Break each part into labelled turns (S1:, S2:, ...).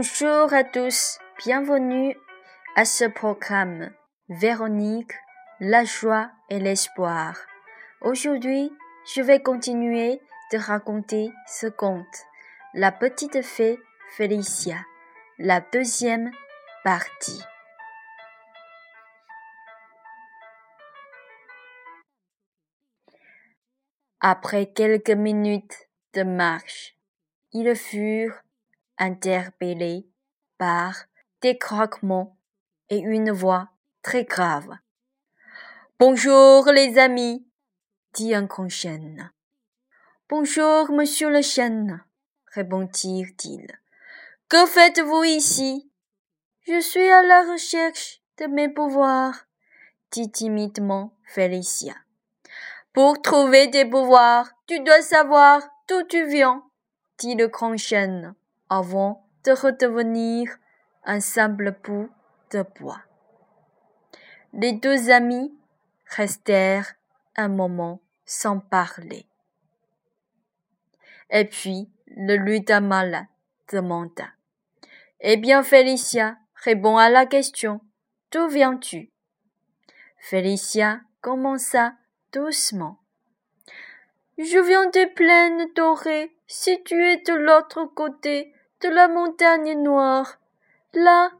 S1: Bonjour à tous, bienvenue à ce programme Véronique, la joie et l'espoir. Aujourd'hui, je vais continuer de raconter ce conte, La petite fée Félicia, la deuxième partie. Après quelques minutes de marche, ils furent interpellés par des craquements et une voix très grave. Bonjour les amis, dit un grand chêne. Bonjour monsieur le chêne, répondit-il. Que faites-vous ici? Je suis à la recherche de mes pouvoirs, dit timidement Félicia. Pour trouver tes pouvoirs, tu dois savoir d'où tu viens, dit le grand chêne, avant de redevenir un simple bout de bois. Les deux amis restèrent un moment sans parler. Et puis, le lutamala demanda. Eh bien, Félicia, réponds à la question. D'où viens-tu? Félicia commença doucement. Je viens des plaines dorées, situées de l'autre côté de la montagne noire. Là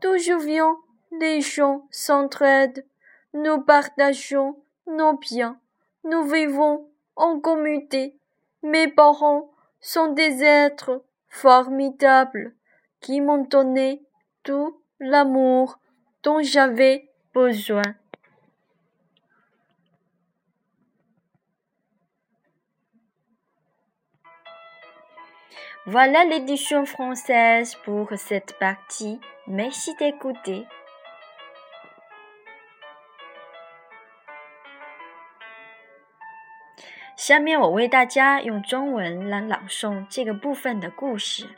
S1: d'où je viens, les gens s'entraident. Nous partageons nos biens. Nous vivons en communauté. Mes parents sont des êtres formidables qui m'ont donné tout l'amour dont j'avais besoin. Voilà l'édition française pour cette partie. Merci d'écouter. 下面我为大家用中文来朗诵这个部分的故事。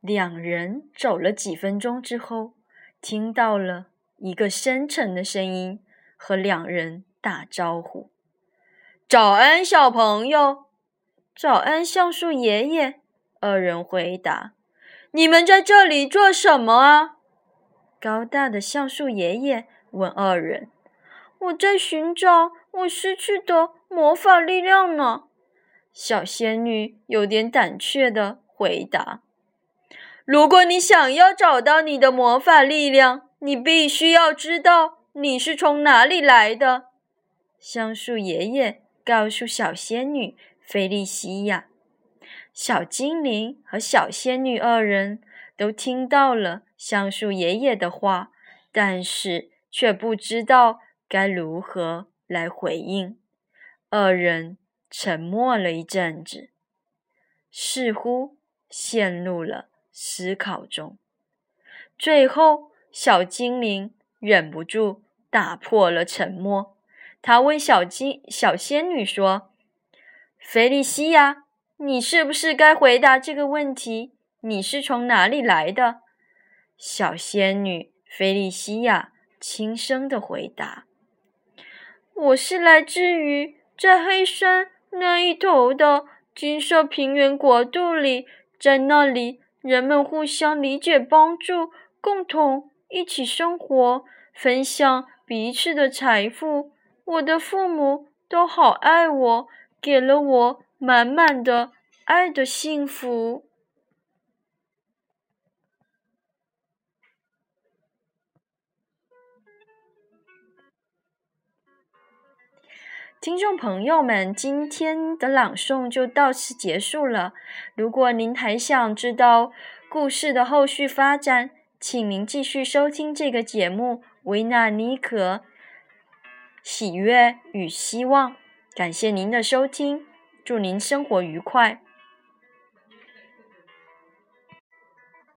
S1: 两人走了几分钟之后，听到了一个深沉的声音和两人打招呼：“早安，小朋友。”早安，橡树爷爷。二人回答：“你们在这里做什么啊？”高大的橡树爷爷问二人：“我在寻找我失去的魔法力量呢。”小仙女有点胆怯的回答：“如果你想要找到你的魔法力量，你必须要知道你是从哪里来的。”橡树爷爷告诉小仙女。菲利西亚，小精灵和小仙女二人都听到了橡树爷爷的话，但是却不知道该如何来回应。二人沉默了一阵子，似乎陷入了思考中。最后，小精灵忍不住打破了沉默，他问小精小仙女说。菲利西亚，你是不是该回答这个问题？你是从哪里来的？小仙女菲利西亚轻声的回答：“我是来自于在黑山那一头的金色平原国度里，在那里人们互相理解、帮助，共同一起生活，分享彼此的财富。我的父母都好爱我。”给了我满满的爱的幸福。听众朋友们，今天的朗诵就到此结束了。如果您还想知道故事的后续发展，请您继续收听这个节目《维纳尼可喜悦与希望》。感谢您的收听，祝您生活愉快。